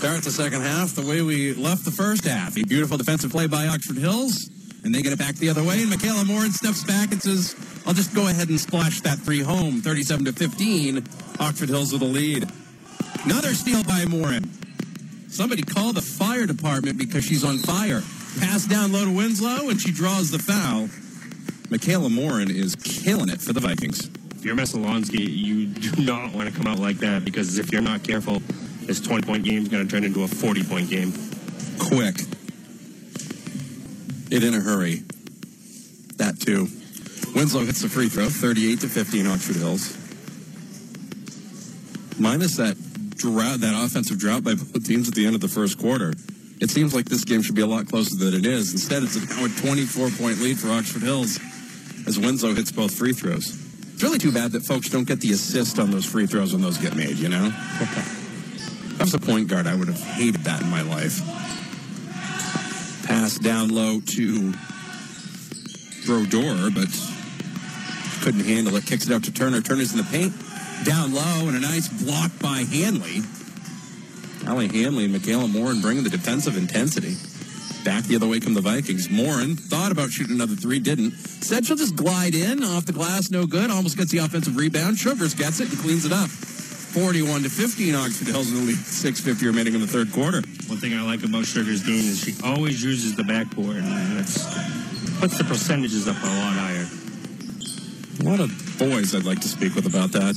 Start the second half the way we left the first half. A beautiful defensive play by Oxford Hills, and they get it back the other way. And Michaela Morin steps back and says, I'll just go ahead and splash that three home. 37 to 15. Oxford Hills with the lead. Another steal by Morin. Somebody call the fire department because she's on fire. Pass down low to Winslow, and she draws the foul. Michaela Morin is killing it for the Vikings. If you're Messalonskee, you do not want to come out like that because if you're not careful, this 20 point game is going to turn into a 40 point game. Quick. It in a hurry. That too. Winslow hits the free throw, 38 to 15 Oxford Hills. Minus that drought, that offensive drought by both teams at the end of the first quarter. It seems like this game should be a lot closer than it is. Instead, it's now a 24 point lead for Oxford Hills as Winslow hits both free throws. It's really too bad that folks don't get the assist on those free throws when those get made, you know? was a point guard, I would have hated that in my life. Pass down low to Brodeur, but couldn't handle it. Kicks it out to Turner. Turner's in the paint. Down low, and a nice block by Hanley. Allie Hanley and Michaela Morin bringing the defensive intensity. Back the other way come the Vikings. Morin thought about shooting another three, didn't. Said she'll just glide in off the glass, no good. Almost gets the offensive rebound. Sugars gets it and cleans it up. 41 to 15, Oxford Hills in the lead. 6.50 remaining in the third quarter. One thing I like about Sugar's game is she always uses the backboard, and that's puts the percentages up a lot higher. A lot of boys I'd like to speak with about that.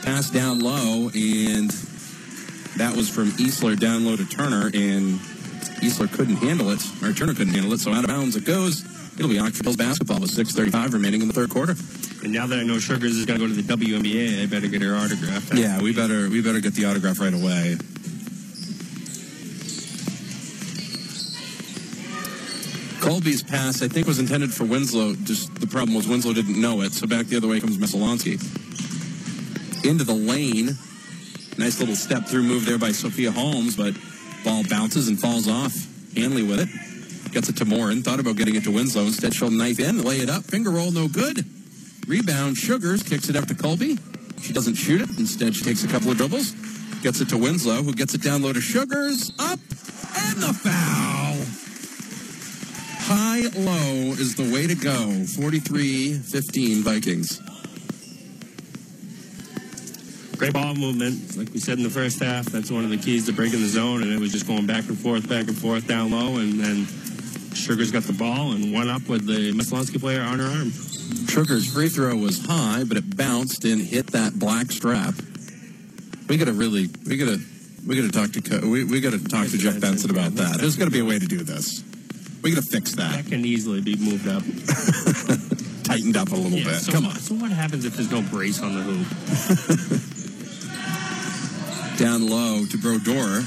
Pass down low, and that was from Easler down low to Turner, and Easler couldn't handle it, or Turner couldn't handle it, so out of bounds it goes. It'll be Oxford Hills basketball with 6.35 remaining in the third quarter. And now that I know Sugars is going to go to the WNBA, I better get her autograph. Yeah, we better we better get the autograph right away. Colby's pass, I think, was intended for Winslow. Just the problem was Winslow didn't know it, so back the other way comes Messalonskee. Into the lane. Nice little step through move there by Sophia Holmes, but ball bounces and falls off. Hanley with it. Gets it to Morin. Thought about getting it to Winslow. Instead, she'll knife in, lay it up. Finger roll, no good. Rebound, Sugars kicks it up to Colby. She doesn't shoot it. Instead, she takes a couple of dribbles. Gets it to Winslow, who gets it down low to Sugars. Up, and the foul. High low is the way to go. 43-15 Vikings. Great ball movement. Like we said in the first half, that's one of the keys to breaking the zone, and it was just going back and forth, back and forth, down low, and then Sugars got the ball and went up with the Messalonskee player on her arm. Sugar's free throw was high, but it bounced and hit that black strap. We gotta really, we gotta, we gotta talk to, Co- we, we gotta talk to Jeff Benson about that. There's gotta be a way to do this. We gotta fix that. That can easily be moved up. Tightened up a little Yeah, bit. so, Come on. So what happens if there's no brace on the hoop? Down low to Brodeur.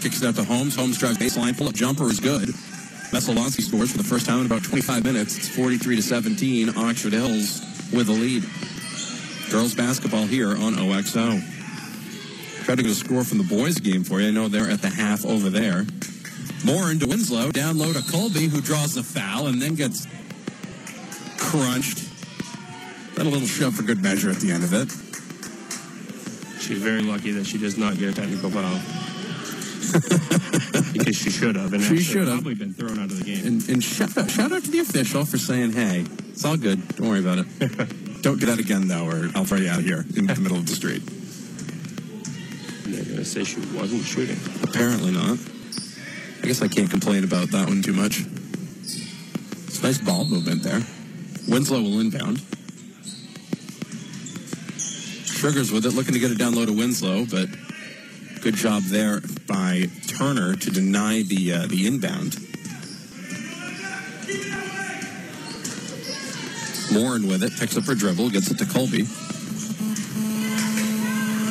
Kicks it out to Holmes. Holmes drives baseline. Pull up jumper is good. Messalonskee scores for the first time in about 25 minutes. It's 43 to 17. Oxford Hills with the lead. Girls basketball here on OXO. Tried to get a score from the boys game for you. I know they're at the half over there. Morin to Winslow. Down low to Colby, who draws the foul and then gets crunched. Got a little shove for good measure at the end of it. She's very lucky that she does not get a technical foul. because she should have, and She should have. probably been thrown out of the game. And, and shout, out, shout out to the official for saying, hey, it's all good. Don't worry about it. Don't do that again, though, or I'll throw you out of here in the middle of the street. They're going to say she wasn't shooting. Apparently not. I guess I can't complain about that one too much. It's nice ball movement there. Winslow will inbound. Sugars with it, looking to get it down low to Winslow, but good job there by Turner to deny the uh, the inbound. Morin with it, picks up her dribble, gets it to Colby.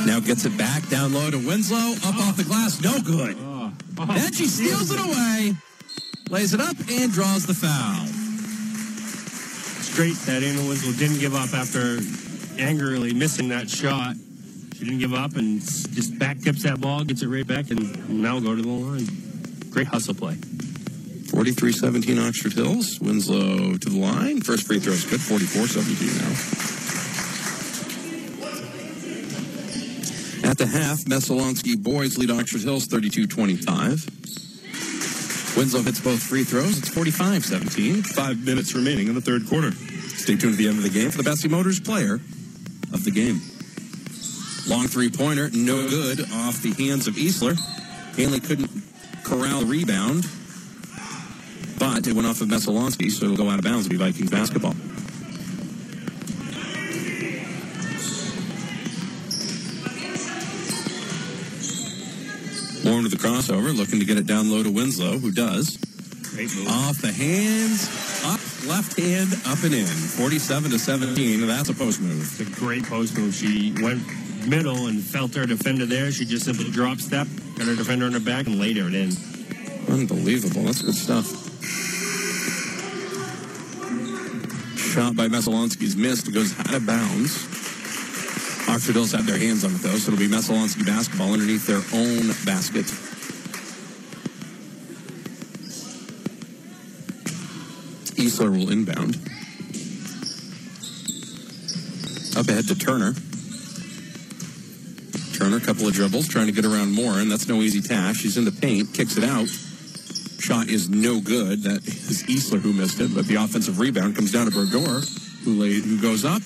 Now gets it back down low to Winslow, up off the glass, no good. Oh, Then she steals it away, lays it up, and draws the foul. Straight that Anna Winslow didn't give up after angrily missing that shot. Didn't give up and just back tips that ball, gets it right back, and now go to the line. Great hustle play. 43-17 Oxford Hills. Winslow to the line. First free throw is good. 44-17 now. At the half, Messalonskee boys lead Oxford Hills 32-25. Winslow hits both free throws. It's 45-17. Five minutes remaining in the third quarter. Stay tuned to the end of the game for the Bessey Motors player of the game. Long three-pointer, no good, off the hands of Easler. Hanley couldn't corral the rebound, but it went off of Messalonskee, so it'll go out of bounds. It'll be Vikings basketball. Warren with the crossover, looking to get it down low to Winslow, who does. Great move. Off the hands, up, left hand, up and in. 47 to 17. That's a post move. It's a great post move. She went middle and felt her defender there. She just simply drop step, got her defender on her back, and laid her in. Unbelievable. That's good stuff. Shot by Messalonskee's missed. Goes out of bounds. Oxford Hills have their hands on it, though, so it'll be Messalonskee basketball underneath their own basket. Easler will inbound. Up ahead to Turner. Turner, couple of dribbles, trying to get around Moore, and that's no easy task. She's in the paint, kicks it out. Shot is no good. That is Easler who missed it, but the offensive rebound comes down to Brodeur, who, who goes up,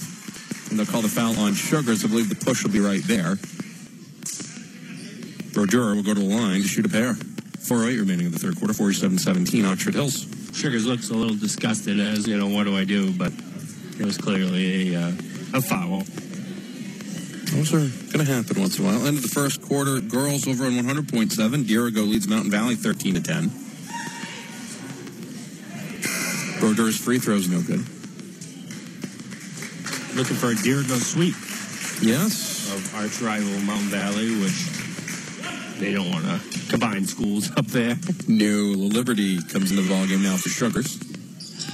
and they'll call the foul on Sugars. I believe the push will be right there. Brodeur will go to the line to shoot a pair. 4.08 remaining in the third quarter, 47-17, Oxford Hills. Sugars looks a little disgusted as, you know, what do I do? But it was clearly a, uh, a foul. Those are going to happen once in a while. End of the first quarter, girls over on 100.7. Dirigo leads Mountain Valley 13 to 10. Brodeur's free throws no good. Looking for a Dirigo sweep Yes. of arch rival Mountain Valley, which they don't want to combine schools up there. No, Liberty comes into the ballgame now for Sugars.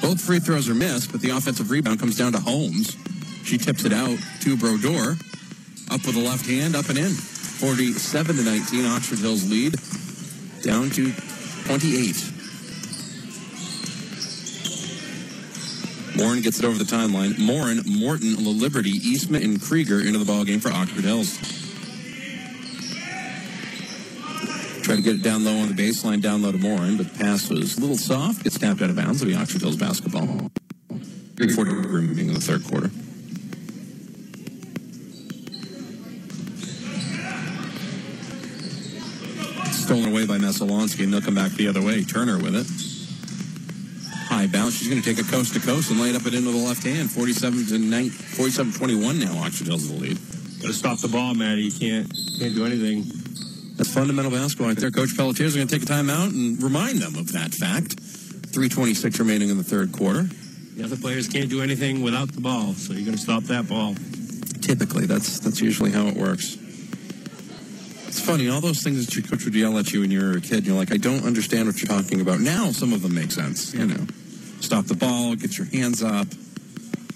Both free throws are missed, but the offensive rebound comes down to Holmes. She tips it out to Brodeur. Up with a left hand, up and in. 47 to 19, Oxford Hills lead. Down to 28. Morin gets it over the timeline. Morin, Morton, La Liberty, Eastman, and Krieger into the ballgame for Oxford Hills. Try to get it down low on the baseline, down low to Morin, but the pass was a little soft. Gets snapped out of bounds. It'll be Oxford Hills basketball. 340 remaining in the third quarter. Stolen away by Messalonskee, and they'll come back the other way. Turner with it. High bounce. She's going to take a coast to coast and lay it up it into the left hand. 47 to 9, 47 21 now. Hills the lead. Got to stop the ball, Maddie. You can't can't do anything. That's fundamental basketball right there. Coach Pelletier is going to take a timeout and remind them of that fact. 326 remaining in the third quarter. The other players can't do anything without the ball, so you're going to stop that ball. Typically, that's that's usually how it works. It's funny, all those things that your coach would yell at you when you were a kid, you're like, I don't understand what you're talking about. Now, some of them make sense. You know, stop the ball, get your hands up,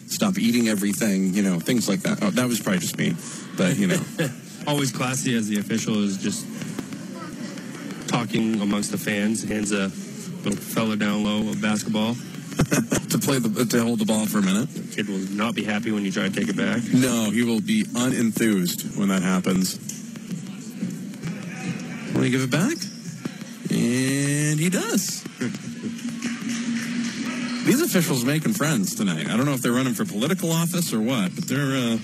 stop eating everything. You know, things like that. Oh, that was probably just me, but you know, Always classy as the official is just talking amongst the fans, hands a little fella down low of basketball. to play the to hold the ball for a minute. The kid will not be happy when you try to take it back. No, he will be unenthused when that happens. Want to give it back? And he does. These officials making friends tonight. I don't know if they're running for political office or what, but they're uh,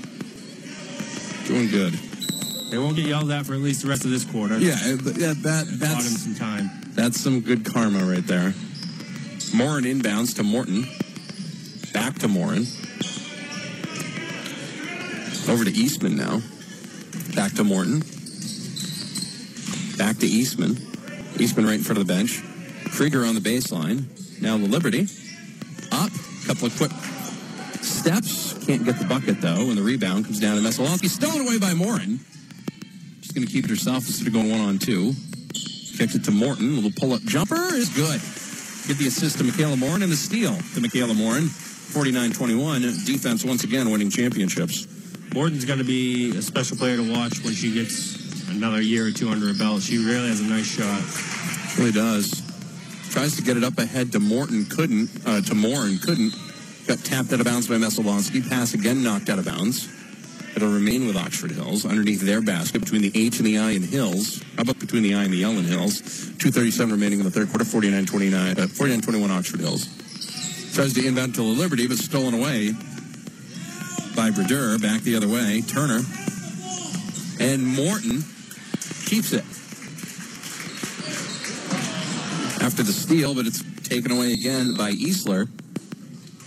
doing good. They won't get yelled at for at least the rest of this quarter. Yeah, yeah, that that's some time. that's some good karma right there. Morin inbounds to Morton. Back to Morin. Over to Eastman now. Back to Morton. Back to Eastman. Eastman right in front of the bench. Krieger on the baseline. Now the Liberty. Up. Couple of quick steps. Can't get the bucket though. And the rebound comes down to Messalonskee. Stolen away by Morin. She's going to keep it herself instead of going one on two. Kicks it to Morton. Little pull up jumper is good. Get the assist to Michaela Morin and the steal to Michaela Morin. 49 21. Defense once again winning championships. Morton's going to be a special player to watch when she gets another year or two under her belt. She really has a nice shot. Really does. Tries to get it up ahead to Morton, couldn't. Uh, to Morin, couldn't. Got tapped out of bounds by Messalonskee. Pass again knocked out of bounds. It'll remain with Oxford Hills underneath their basket between the H and the I and Hills. How about between the I and the L and Hills? 237 remaining in the third quarter, 49-29, uh, 49-21 Oxford Hills. Tries to inbound to Liberty, but stolen away by Brodeur. Back the other way. Turner. And Morton keeps it. After the steal, but it's taken away again by Easler.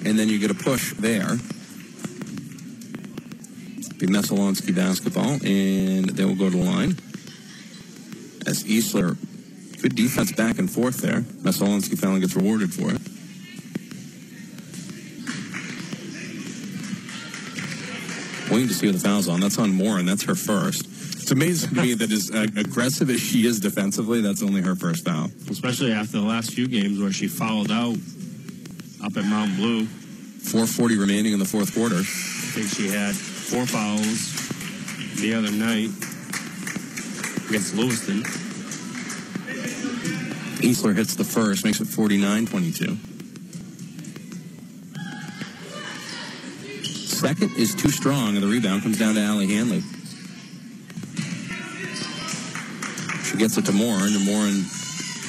And then you get a push there. Be Messalonskee basketball, and they will go to the line. As Easler, good defense back and forth there. Messalonskee finally gets rewarded for it. Waiting to see what the foul's on. That's on Moore, and that's her first. It's amazing to me that as uh, aggressive as she is defensively, that's only her first foul. Especially after the last few games where she fouled out up at Mount Blue. 440 remaining in the fourth quarter. I think she had four fouls the other night against Lewiston. Easler hits the first, makes it 49-22. Second is too strong, and the rebound comes down to Allie Hanley. Gets it to Morin, and Morin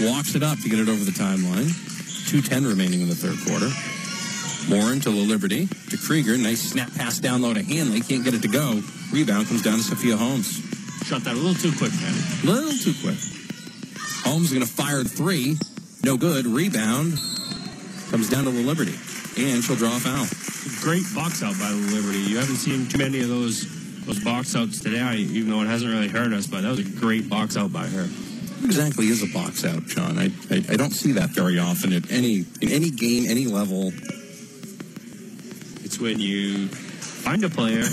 walks it up to get it over the timeline. 2.10 remaining in the third quarter. Morin to the Liberty, to Krieger. Nice snap pass down low to Hanley. Can't get it to go. Rebound comes down to Sophia Holmes. Shot that a little too quick, man. A Little too quick. Holmes is going to fire three. No good. Rebound comes down to the Liberty. And she'll draw a foul. Great box out by the Liberty. You haven't seen too many of those those box outs today, even though it hasn't really hurt us, but that was a great box out by her. Exactly is a box out, John. I, I, I don't see that very often at any in any game, any level. It's when you find a player,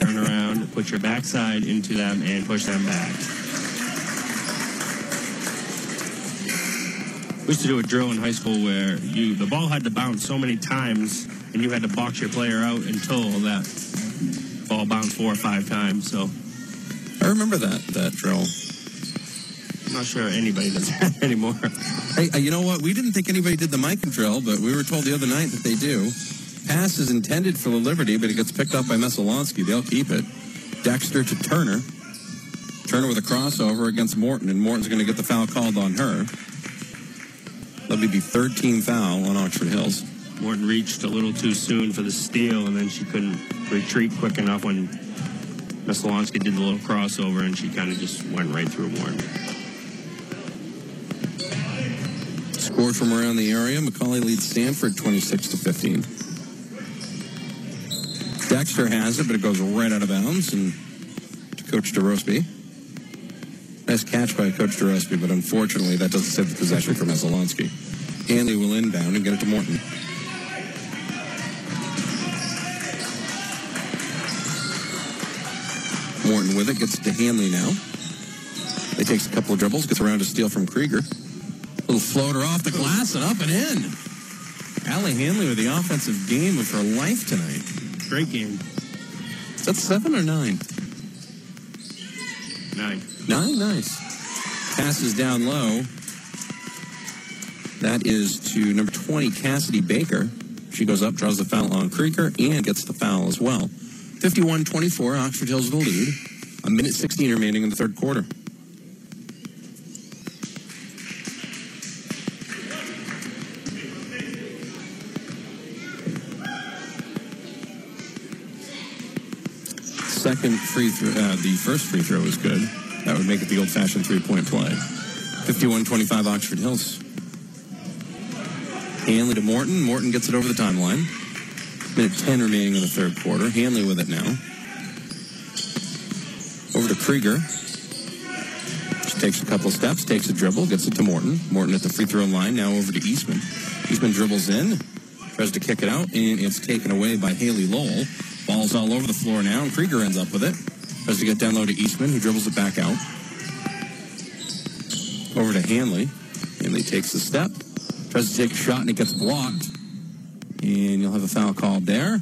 turn around, put your backside into them, and push them back. We used to do a drill in high school where you the ball had to bounce so many times, and you had to box your player out until that ball bounced four or five times. So I remember that that drill. I'm not sure anybody does that anymore. Hey, uh, you know what? We didn't think anybody did the mic drill, but we were told the other night that they do. Pass is intended for the Liberty, but it gets picked up by Messalonskee. They'll keep it. Dexter to Turner. Turner with a crossover against Morton, and Morton's going to get the foul called on her. That'll be the third team foul on Oxford Hills. Morton reached a little too soon for the steal, and then she couldn't retreat quick enough when Messalonskee did the little crossover, and she kind of just went right through Morton. Scored from around the area. Macaulay leads Stanford 26 to 15. Dexter has it, but it goes right out of bounds and to Coach DeRosby. Nice catch by Coach DeRosby, but unfortunately that doesn't save the possession for Messalonskee. Hanley will inbound and get it to Morton. Morton with it, gets it to Hanley now. He takes a couple of dribbles, gets around to steal from Krieger. Little floater off the glass and up and in. Allie Hanley with the offensive game of her life tonight. Great game. Is that seven or nine? Nine. Nine, nice. Passes down low. That is to number 20, Cassidy Baker. She goes up, draws the foul on Krieger, and gets the foul as well. 51-24, Oxford Hills the lead. A minute 16 remaining in the third quarter. Second free throw, uh, the first free throw was good. That would make it the old-fashioned three-point play. 51-25 Oxford Hills. Hanley to Morton. Morton gets it over the timeline. Minute 10 remaining in the third quarter. Hanley with it now. Over to Krieger. She takes a couple steps, takes a dribble, gets it to Morton. Morton at the free throw line. Now over to Eastman. Eastman dribbles in, tries to kick it out, and it's taken away by Haley Lowell. Ball's all over the floor now, and Krieger ends up with it. Tries to get down low to Eastman, who dribbles it back out. Over to Hanley. Hanley takes a step, tries to take a shot, and it gets blocked. And you'll have a foul called there.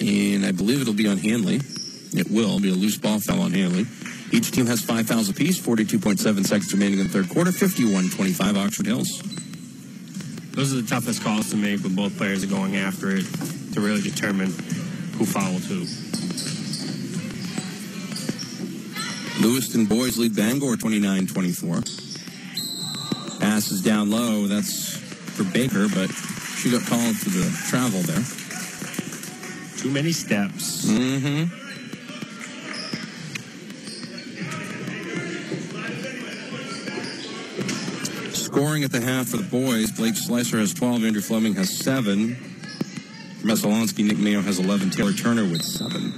And I believe it'll be on Hanley. It will be a loose ball foul on Hanley. Each team has five fouls apiece, 42.7 seconds remaining in the third quarter, 51-25 Oxford Hills. those are the toughest calls to make when both players are going after it to really determine who fouled who. Lewiston boys lead Bangor 29-24. Passes down low. That's for Baker, but she got called for the travel there. Too many steps. Mm-hmm. Scoring at the half for the boys, Blake Slicer has 12, Andrew Fleming has 7. Messalonskee, Nick Mayo has 11, Taylor Turner with 7.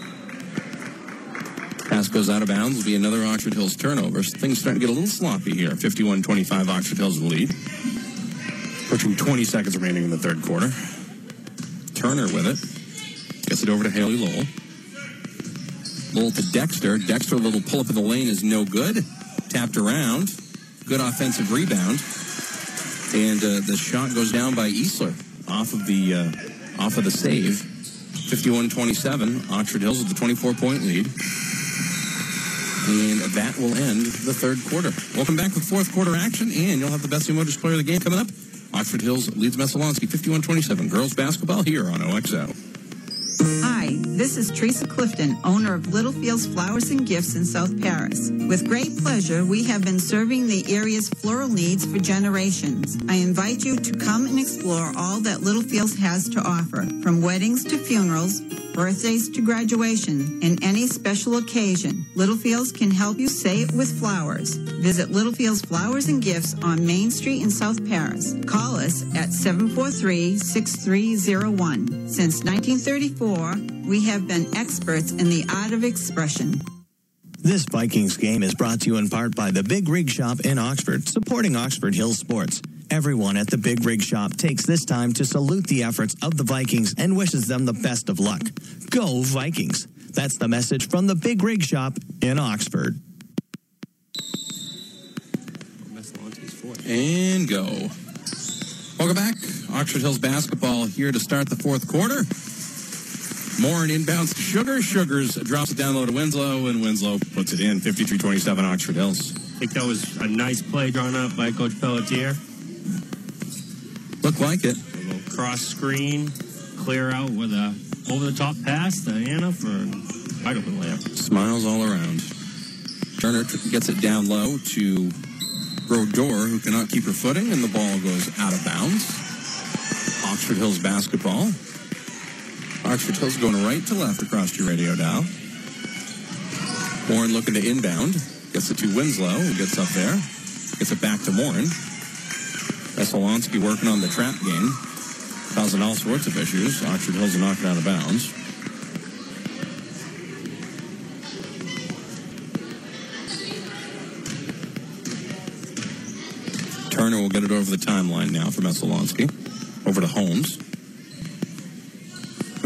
Pass goes out of bounds, will be another Oxford Hills turnover. So things starting to get a little sloppy here. 51-25, Oxford Hills will lead. Approaching 20 seconds remaining in the third quarter. Turner with it. Gets it over to Haley Lowell. Lowell to Dexter. Dexter, a little pull up in the lane is no good. Tapped around. Good offensive rebound. And uh, the shot goes down by Easler off of the uh, off of the save. 51-27. Oxford Hills with the 24-point lead. And that will end the third quarter. Welcome back with fourth quarter action, and you'll have the Bessey Motors player of the game coming up. Oxford Hills leads Messalonskee 51-27. Girls basketball here on OXO. Hi, this is Teresa Clifton, owner of Littlefields Flowers and Gifts in South Paris. With great pleasure, we have been serving the area's floral needs for generations. I invite you to come and explore all that Littlefields has to offer, from weddings to funerals, birthdays to graduation, and any special occasion. Littlefields can help you say it with flowers. Visit Littlefields Flowers and Gifts on Main Street in South Paris. Call us at 743-6301. Since 1934, we have been experts in the art of expression. This Vikings game is brought to you in part by the Big Rig Shop in Oxford, supporting Oxford Hills sports. Everyone at the Big Rig Shop takes this time to salute the efforts of the Vikings and wishes them the best of luck. Go Vikings! That's the message from the Big Rig Shop in Oxford. And go. Welcome back. Oxford Hills basketball here to start the fourth quarter. Morin inbounds to Sugar. Sugars drops it down low to Winslow, and Winslow puts it in. 53-27 Oxford Hills. I think that was a nice play drawn up by Coach Pelletier. Look like it. A little cross screen, clear out with a over the top pass to Anna for a wide open layup. Smiles all around. Turner gets it down low to Brodeur, who cannot keep her footing, and the ball goes out of bounds. Oxford Hills basketball. Oxford Hills going right to left across your radio dial. Morin looking to inbound. Gets it to Winslow, who gets up there. Gets it back to Morin. Messalonskee working on the trap game. Causing all sorts of issues. Oxford Hills are knocking out of bounds. Turner will get it over the timeline now for Messalonskee. Over to Holmes.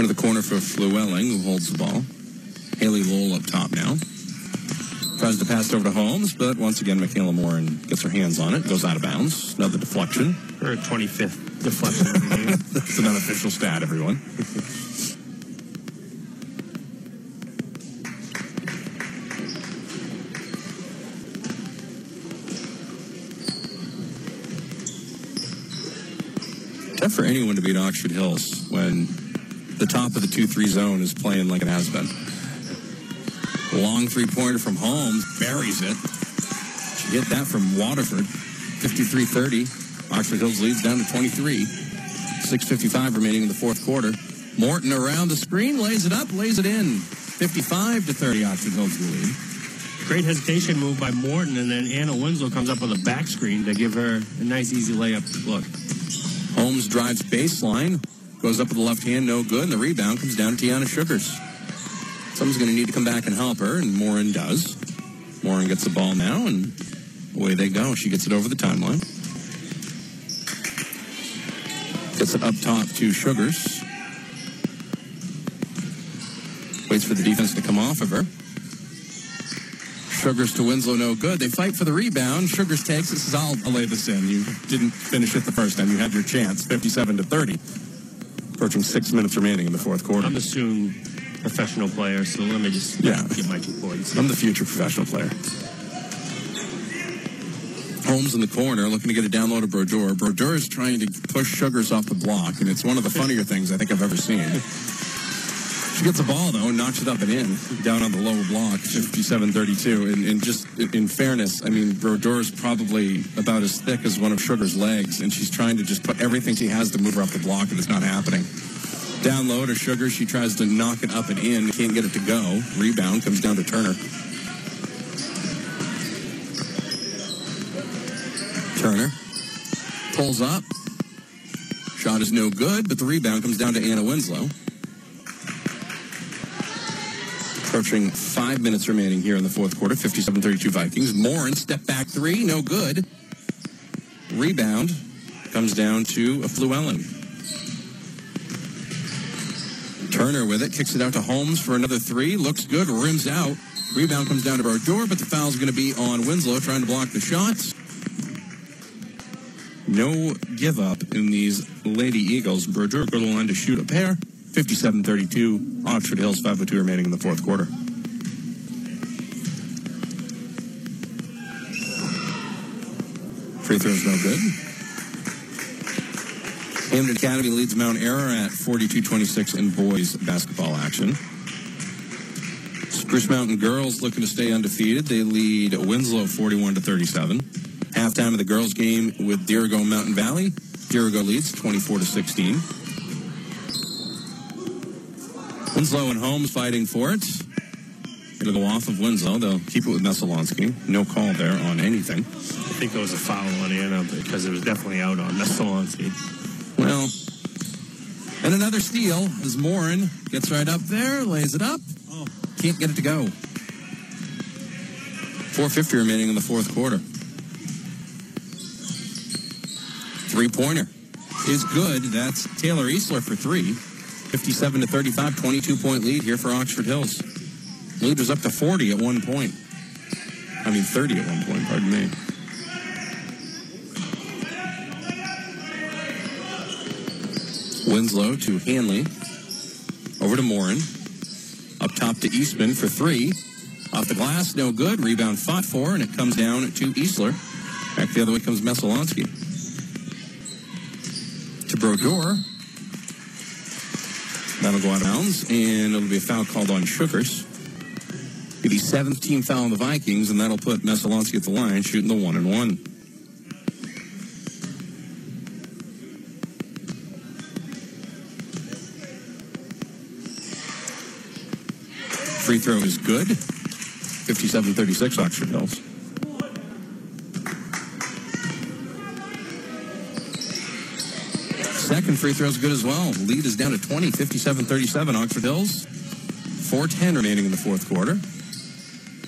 Into the corner for Llewellyn, who holds the ball. Haley Lowell up top now. Tries to pass it over to Holmes, but once again, Michaela Morin gets her hands on it. Goes out of bounds. Another deflection. Her 25th deflection. That's an unofficial stat, everyone. Tough for anyone to beat Oxford Hills when the top of the 2-3 zone is playing like it has been. Long three-pointer from Holmes, buries it. She get that from Waterford. 53-30. Oxford Hills leads down to 23. 6.55 remaining in the fourth quarter. Morton around the screen, lays it up, lays it in. 55 to 30, Oxford Hills the lead. Great hesitation move by Morton, and then Anna Winslow comes up with a back screen to give her a nice, easy layup look. Holmes drives baseline, goes up with the left hand, no good, and the rebound comes down to Tiana Sugars. Someone's going to need to come back and help her, and Morin does. Morin gets the ball now, and away they go. She gets it over the timeline. Gets it up top to Sugars. Waits for the defense to come off of her. Sugars to Winslow, no good. They fight for the rebound. Sugars takes I'll, I'll lay this in. You didn't finish it the first time. You had your chance. 57 to 30. Approaching six minutes remaining in the fourth quarter. I'm assuming professional player, so let me just Yeah. get my two points. I'm the future professional player. Holmes in the corner looking to get a download of Brodeur. Brodeur is trying to push Sugars off the block, and it's one of the funnier things I think I've ever seen. She gets the ball, though, and knocks it up and in, down on the lower block, 57-32. And, and just in- fairness, I mean, Brodeur probably about as thick as one of Sugar's legs, and she's trying to just put everything she has to move her up the block, and it's not happening. Down low to Sugar, she tries to knock it up and in, can't get it to go. Rebound comes down to Turner. Turner pulls up. Shot is no good, but the rebound comes down to Anna Winslow. Approaching five minutes remaining here in the fourth quarter, 57-32 Vikings. Morin, step back three, no good. Rebound comes down to a Fluellen. Turner with it, kicks it out to Holmes for another three, looks good, rims out. Rebound comes down to Brodeur, but the foul's going to be on Winslow trying to block the shots. No give up in these Lady Eagles. Brodeur go to the line to shoot a pair. 57-32. Oxford Hills 502 remaining in the fourth quarter. Free throws no good. Hampden Academy leads Mount Ararat 42-26 in boys basketball action. Spruce Mountain girls looking to stay undefeated. They lead Winslow 41 to 37. Halftime of the girls game with Dirigo Mountain Valley. Dirigo leads 24 to 16. Winslow and Holmes fighting for it. It'll go off of Winslow. They'll keep it with Messalonskee. No call there on anything. I think there was a foul on Anna because it was definitely out on Messalonskee. Well, and another steal as Morin gets right up there, lays it up. Can't get it to go. 450 remaining in the fourth quarter. Three pointer is good. That's Taylor Easler for three. 57 to 35, 22 point lead here for Oxford Hills. Lead was up to 40 at one point. I mean, 30 at one point, pardon me. Winslow to Hanley. Over to Morin. Up top to Eastman for three. Off the glass, no good. Rebound fought for, and it comes down to Easler. Back the other way comes Messalonskee. To Brodeur. That'll go out of bounds, and it'll be a foul called on Sugars. Be the seventh team foul on the Vikings, and that'll put Messalonskee at the line, shooting the one and one. Free throw is good. 57-36 Oxford Hills. Second free throw is good as well. Lead is down to 20, 57-37 Oxford Hills. 4.10 remaining in the fourth quarter.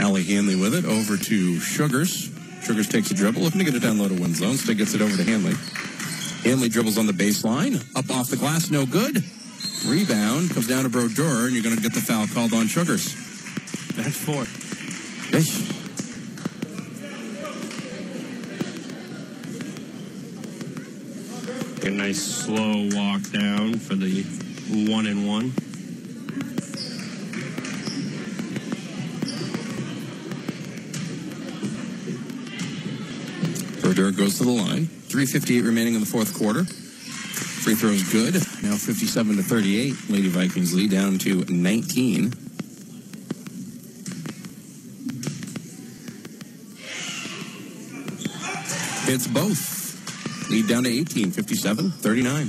Allie Hanley with it over to Sugars. Sugars takes a dribble, looking to get it down low to Winslow. Instead gets it over to Hanley. Hanley dribbles on the baseline. Up off the glass, no good. Rebound comes down to Brodeur, and you're going to get the foul called on Sugars. That's four. Hey. Nice slow walk down for the one and one. Brodeur goes to the line. 3.58 remaining in the fourth quarter. Free throw is good. Now 57 to 38. Lady Vikings lead down to 19. It's both. Lead down to 18, 57, 39.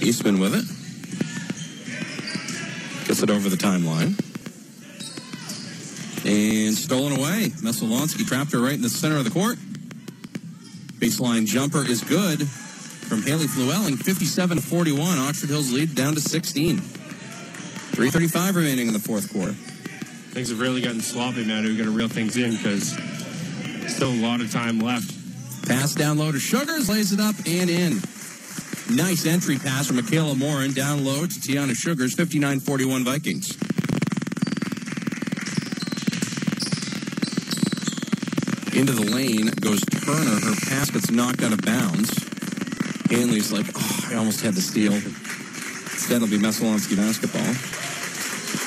Eastman with it. Gets it over the timeline. And stolen away. Messalonskee trapped her right in the center of the court. Baseline jumper is good from Haley Fluellen. 57 to 41. Oxford Hills lead down to 16. 3.35 remaining in the fourth quarter. Things have really gotten sloppy, man. We've got to reel things in because still a lot of time left. Pass down low to Sugars, lays it up and in. Nice entry pass from Michaela Morin down low to Tiana Sugars, 59-41 Vikings. Into the lane goes Turner. Her pass gets knocked out of bounds. Hanley's like, oh, I almost had the steal. Instead, it'll be Messalonskee basketball.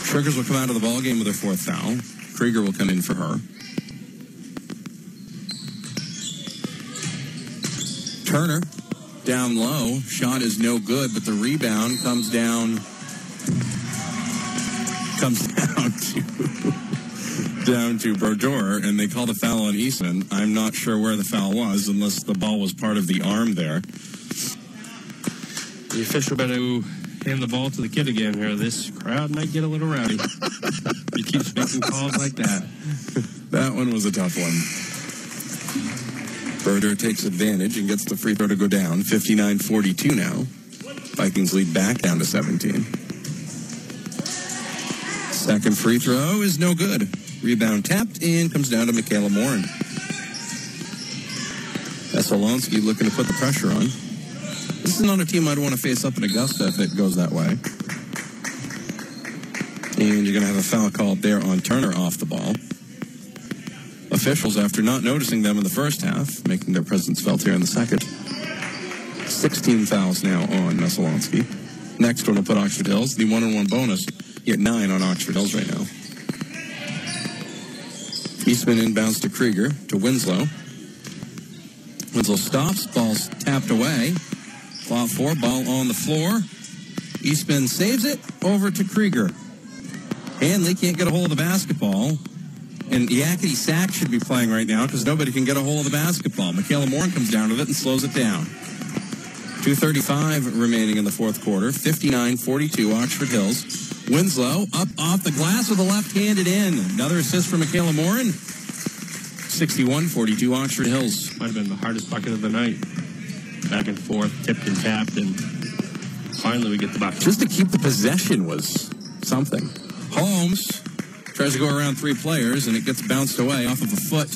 Sugars will come out of the ball game with her fourth foul. Krieger will come in for her. Turner down low. Shot is no good, but the rebound comes down. Comes down to down to Brodeur, and they call the foul on Eastman. I'm not sure where the foul was, unless the ball was part of the arm there. The official better hand the ball to the kid again here. This crowd might get a little rowdy. he keeps making calls like that. That one was a tough one. Brodeur takes advantage and gets the free throw to go down. 59-42 now. Vikings lead back down to 17. Second free throw is no good. Rebound tapped in, comes down to Michaela Morin. Messalonskee looking to put the pressure on. This is not a team I'd want to face up in Augusta if it goes that way. And you're going to have a foul called there on Turner off the ball. Officials, after not noticing them in the first half, making their presence felt here in the second. 16 fouls now on Messalonskee. Next one will put Oxford Hills. The one-on-one bonus. You get nine on Oxford Hills right now. Eastman inbounds to Krieger, to Winslow. Winslow stops, ball's tapped away. Ball four, ball on the floor. Eastman saves it over to Krieger. Hanley can't get a hold of the basketball. And Yakety Sax should be playing right now because nobody can get a hold of the basketball. Michaela Morin comes down with it and slows it down. 2.35 remaining in the fourth quarter. 59-42 Oxford Hills. Winslow up off the glass with a left-handed in. Another assist for Michaela Morin. 61-42 Oxford Hills. Might have been the hardest bucket of the night. Back and forth, tipped and tapped, and finally we get the bucket. Just to keep the possession was something. Holmes tries to go around three players, and it gets bounced away off of a foot.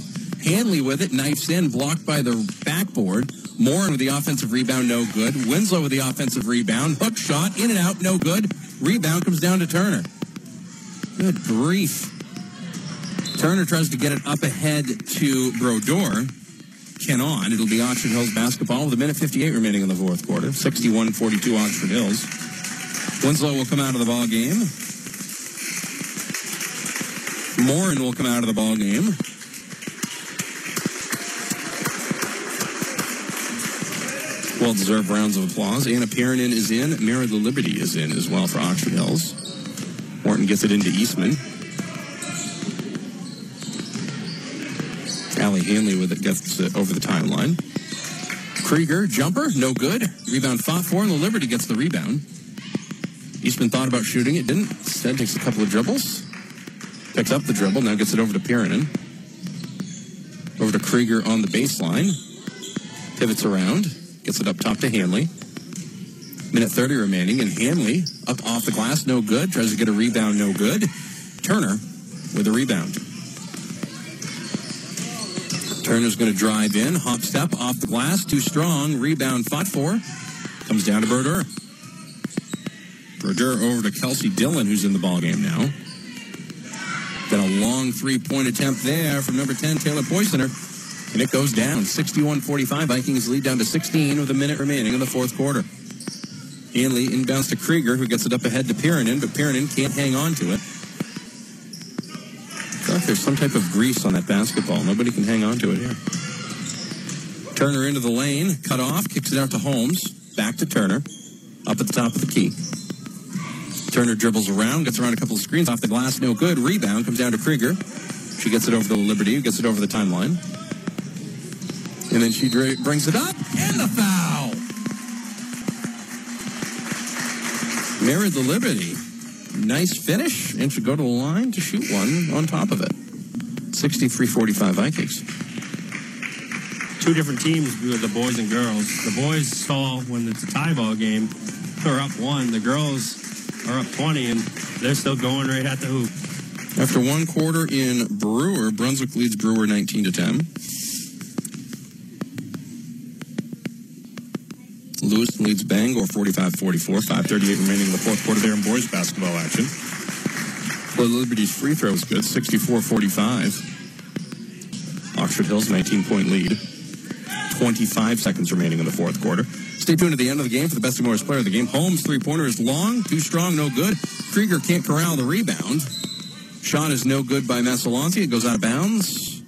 Hanley with it, knifes in, blocked by the backboard. Morin with the offensive rebound, no good. Winslow with the offensive rebound. Hook shot, in and out, no good. Rebound comes down to Turner. Good grief. Turner tries to get it up ahead to Brodeur. Cannot. It'll be Oxford Hills basketball with a minute 58 remaining in the fourth quarter. 61-42 Oxford Hills. Winslow will come out of the ball game. Morin will come out of the ball game. Well-deserved rounds of applause. Anna Perrinin is in. Mary the Liberty is in as well for Oxford Hills. Morton gets it into Eastman. Allie Hanley with it gets it over the timeline. Krieger, jumper, no good. Rebound fought for, and the Liberty gets the rebound. Eastman thought about shooting it, didn't. Instead takes a couple of dribbles. Picks up the dribble, now gets it over to Perrinin. Over to Krieger on the baseline. Pivots around. Gets it up top to Hanley. Minute 30 remaining, and Hanley up off the glass, no good. Tries to get a rebound, no good. Turner with a rebound. Turner's going to drive in, hop step off the glass, too strong. Rebound fought for. Comes down to Brodeur. Brodeur over to Kelsey Dillon, who's in the ballgame now. Long three-point attempt there from number 10, Taylor Poisoner. And it goes down. 61-45. Vikings lead down to 16 with a minute remaining in the fourth quarter. Hanley inbounds to Krieger, who gets it up ahead to Perrinin, but Perrinin can't hang on to it. I like there's some type of grease on that basketball. Nobody can hang on to it here. Turner into the lane, cut off, kicks it out to Holmes. Back to Turner, up at the top of the key. Turner dribbles around, gets around a couple of screens off the glass, no good. Rebound comes down to Krieger. She gets it over to Liberty, gets it over the timeline. And then she dra- brings it up, and the foul. Married the Liberty. Nice finish, and should go to the line to shoot one on top of it. 63-45 Vikings. Two different teams with the boys and girls. The boys saw when it's a tie ball game, they're up one. The girls are up 20, and they're still going right at the hoop. After one quarter in Brewer, Brunswick leads Brewer 19 to 10. Lewis leads Bangor 45-44. 5:38 remaining in the fourth quarter there in boys basketball action. Well, the Liberty's free throw is good, 64-45. Oxford Hills 19-point lead. 25 seconds remaining in the fourth quarter. Stay tuned to the end of the game for the best and worst player of the game. Holmes three-pointer is long, too strong, no good. Krieger can't corral the rebound. Shot is no good by Messalonskee. It goes out of bounds.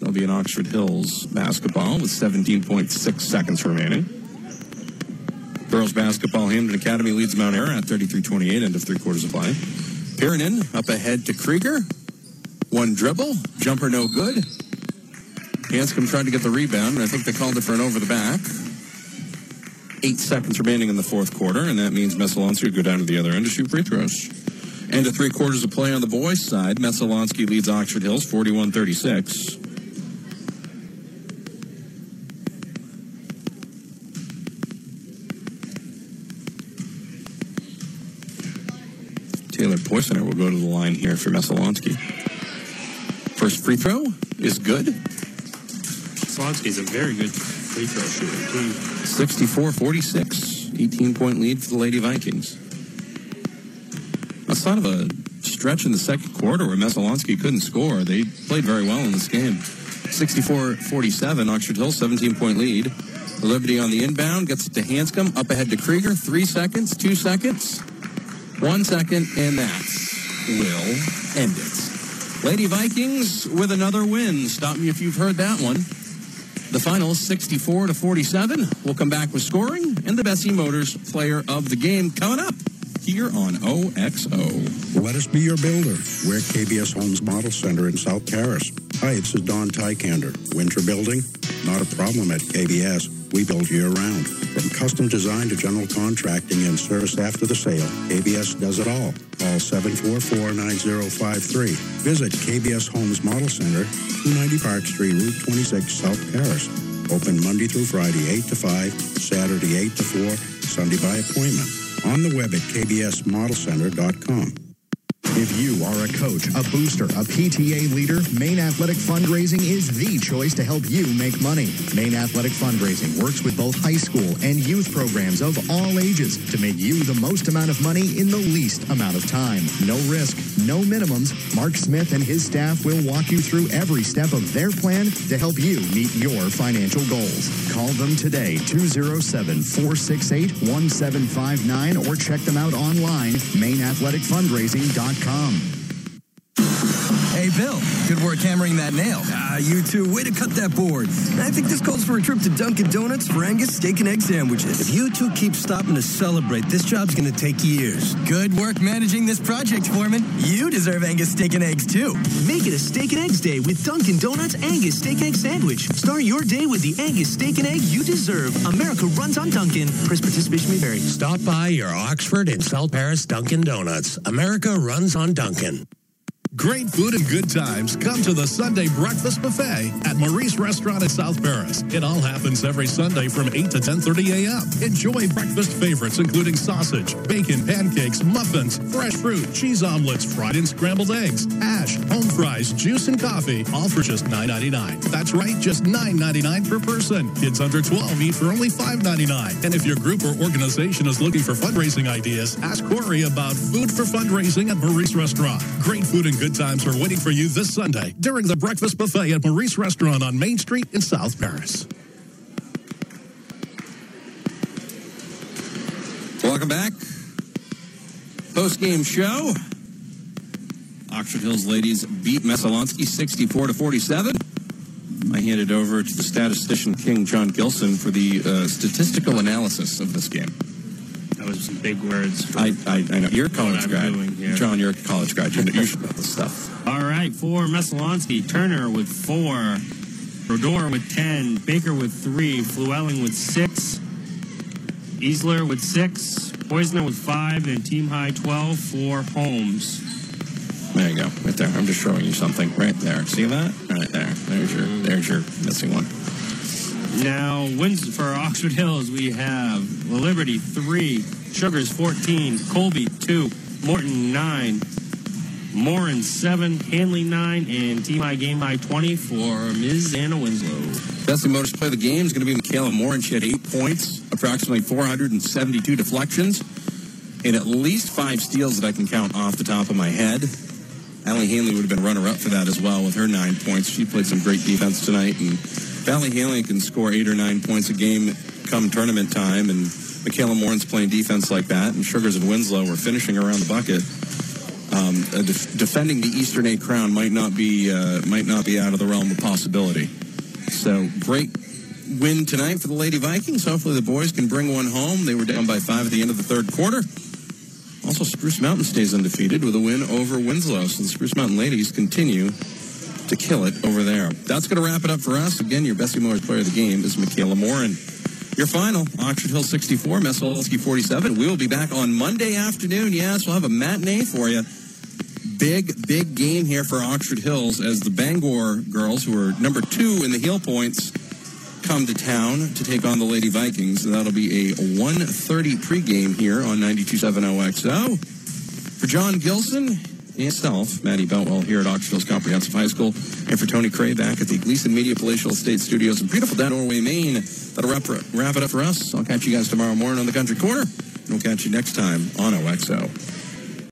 It'll be in Oxford Hills basketball with 17.6 seconds remaining. Girls basketball, Hampden Academy leads Mount Ararat 33-28, end of three quarters of play. Pirinen up ahead to Krieger. One dribble, jumper no good. Hanscom tried to get the rebound, and I think they called it for an over the back. Eight seconds remaining in the fourth quarter, and that means Messalonskee would go down to the other end to shoot free throws. And to three quarters of play on the boys' side, Messalonskee leads Oxford Hills 41 36. Taylor Poisoner will go to the line here for Messalonskee. First free throw is good. Slonsky's a very good free throw shooter, too. 64 46. 18 point lead for the Lady Vikings. Outside of a stretch in the second quarter where Messalonskee couldn't score, they played very well in this game. 64 47. Oxford Hill, 17 point lead. Liberty on the inbound gets it to Hanscom. Up ahead to Krieger. Three seconds, two seconds, one second, and that will end it. Lady Vikings with another win. Stop me if you've heard that one. The final 64 to 47. We'll come back with scoring and the Bessey Motors player of the game coming up here on OXO. Let us be your builder. We're KBS Homes Model Center in South Paris. Hi, this is Don Tykander. Winter building? Not a problem at KBS. We build year round. From custom design to general contracting and service after the sale, KBS does it all. Call 744-9053. Visit KBS Homes Model Center, 290 Park Street, Route 26, South Paris. Open Monday through Friday, 8 to 5, Saturday, 8 to 4, Sunday by appointment. On the web at kbsmodelcenter.com. If you are a coach, a booster, a PTA leader, Maine Athletic Fundraising is the choice to help you make money. Maine Athletic Fundraising works with both high school and youth programs of all ages to make you the most amount of money in the least amount of time. No risk, no minimums. Mark Smith and his staff will walk you through every step of their plan to help you meet your financial goals. Call them today, 207 468 1759, or check them out online, MaineAthleticFundraising.com. Come. Hey, Bill, good work hammering that nail. Ah, you too. Way to cut that board. I think this calls for a trip to Dunkin' Donuts for Angus steak and egg sandwiches. If you two keep stopping to celebrate, this job's going to take years. Good work managing this project, Foreman. You deserve Angus steak and eggs, too. Make it a steak and eggs day with Dunkin' Donuts Angus steak and egg sandwich. Start your day with the Angus steak and egg you deserve. America runs on Dunkin'. Price participation may vary. Stop by your Oxford and South Paris Dunkin' Donuts. America runs on Dunkin'. Great food and good times. Come to the Sunday Breakfast Buffet at Maurice Restaurant in South Paris. It all happens every Sunday from 8 to 10.30 a.m. Enjoy breakfast favorites including sausage, bacon, pancakes, muffins, fresh fruit, cheese omelets, fried and scrambled eggs, hash, home fries, juice, and coffee, all for just $9.99. That's right, just $9.99 per person. Kids under 12 eat for only $5.99. And if your group or organization is looking for fundraising ideas, ask Corey about Food for Fundraising at Maurice Restaurant. Great food and good times are waiting for you this Sunday during the breakfast buffet at Maurice Restaurant on Main Street in South Paris. Welcome back. Post game show. Oxford Hills ladies beat Messalonskee 64 to 47. I hand it over to the statistician King Jon Gilson for the uh, statistical analysis of this game. That was some big words. for I, I, I know you're a college grad. Jon. You're a college grad. You, you should know this stuff. All right, for Messalonskee, Turner with four, Brodeur with 10, Baker with three, Fluelling with six, Easler with six, Poisoner with five, and team high 12 for Holmes. There you go, right there. I'm just showing you something right there. See that? Right there. There's your there's your missing one. Now, wins for Oxford Hills, we have Liberty 3, Sugars 14, Colby 2, Morton 9, Morin 7, Hanley 9, and Team High Game High 20 for Ms. Anna Winslow. Bessey Motors play of the game is going to be Michaela Moore, and she had eight points, approximately 472 deflections, and at least five steals that I can count off the top of my head. Allie Hanley would have been runner-up for that as well with her nine points. She played some great defense tonight, and Valley can score eight or nine points a game come tournament time, and Michaela Morin's playing defense like that, and Sugars and Winslow were finishing around the bucket. um, def- defending the Eastern A crown might not be uh, might not be out of the realm of possibility. So great win tonight for the Lady Vikings. Hopefully the boys can bring one home. They were down by five at the end of the third quarter. Also, Spruce Mountain stays undefeated with a win over Winslow. So the Spruce Mountain ladies continue to kill it over there. That's going to wrap it up for us. Again, your Bessey Motors player of the game is Michaela Morin. Your final, Oxford Hill 64, Messalonskee 47. We will be back on Monday afternoon. Yes, we'll have a matinee for you. Big, big game here for Oxford Hills as the Bangor girls, who are number two in the Heal points, come to town to take on the Lady Vikings. That'll be a 1.30 pregame here on 92.7 OXO. For Jon Gilson myself, Maddie Boutwell here at Oxford Hills Comprehensive High School, and for Tony Cray back at the Gleason Media Palatial Estate Studios in beautiful Norway, Maine. That'll wrap, wrap it up for us. I'll catch you guys tomorrow morning on the Country Corner, and we'll catch you next time on OXO.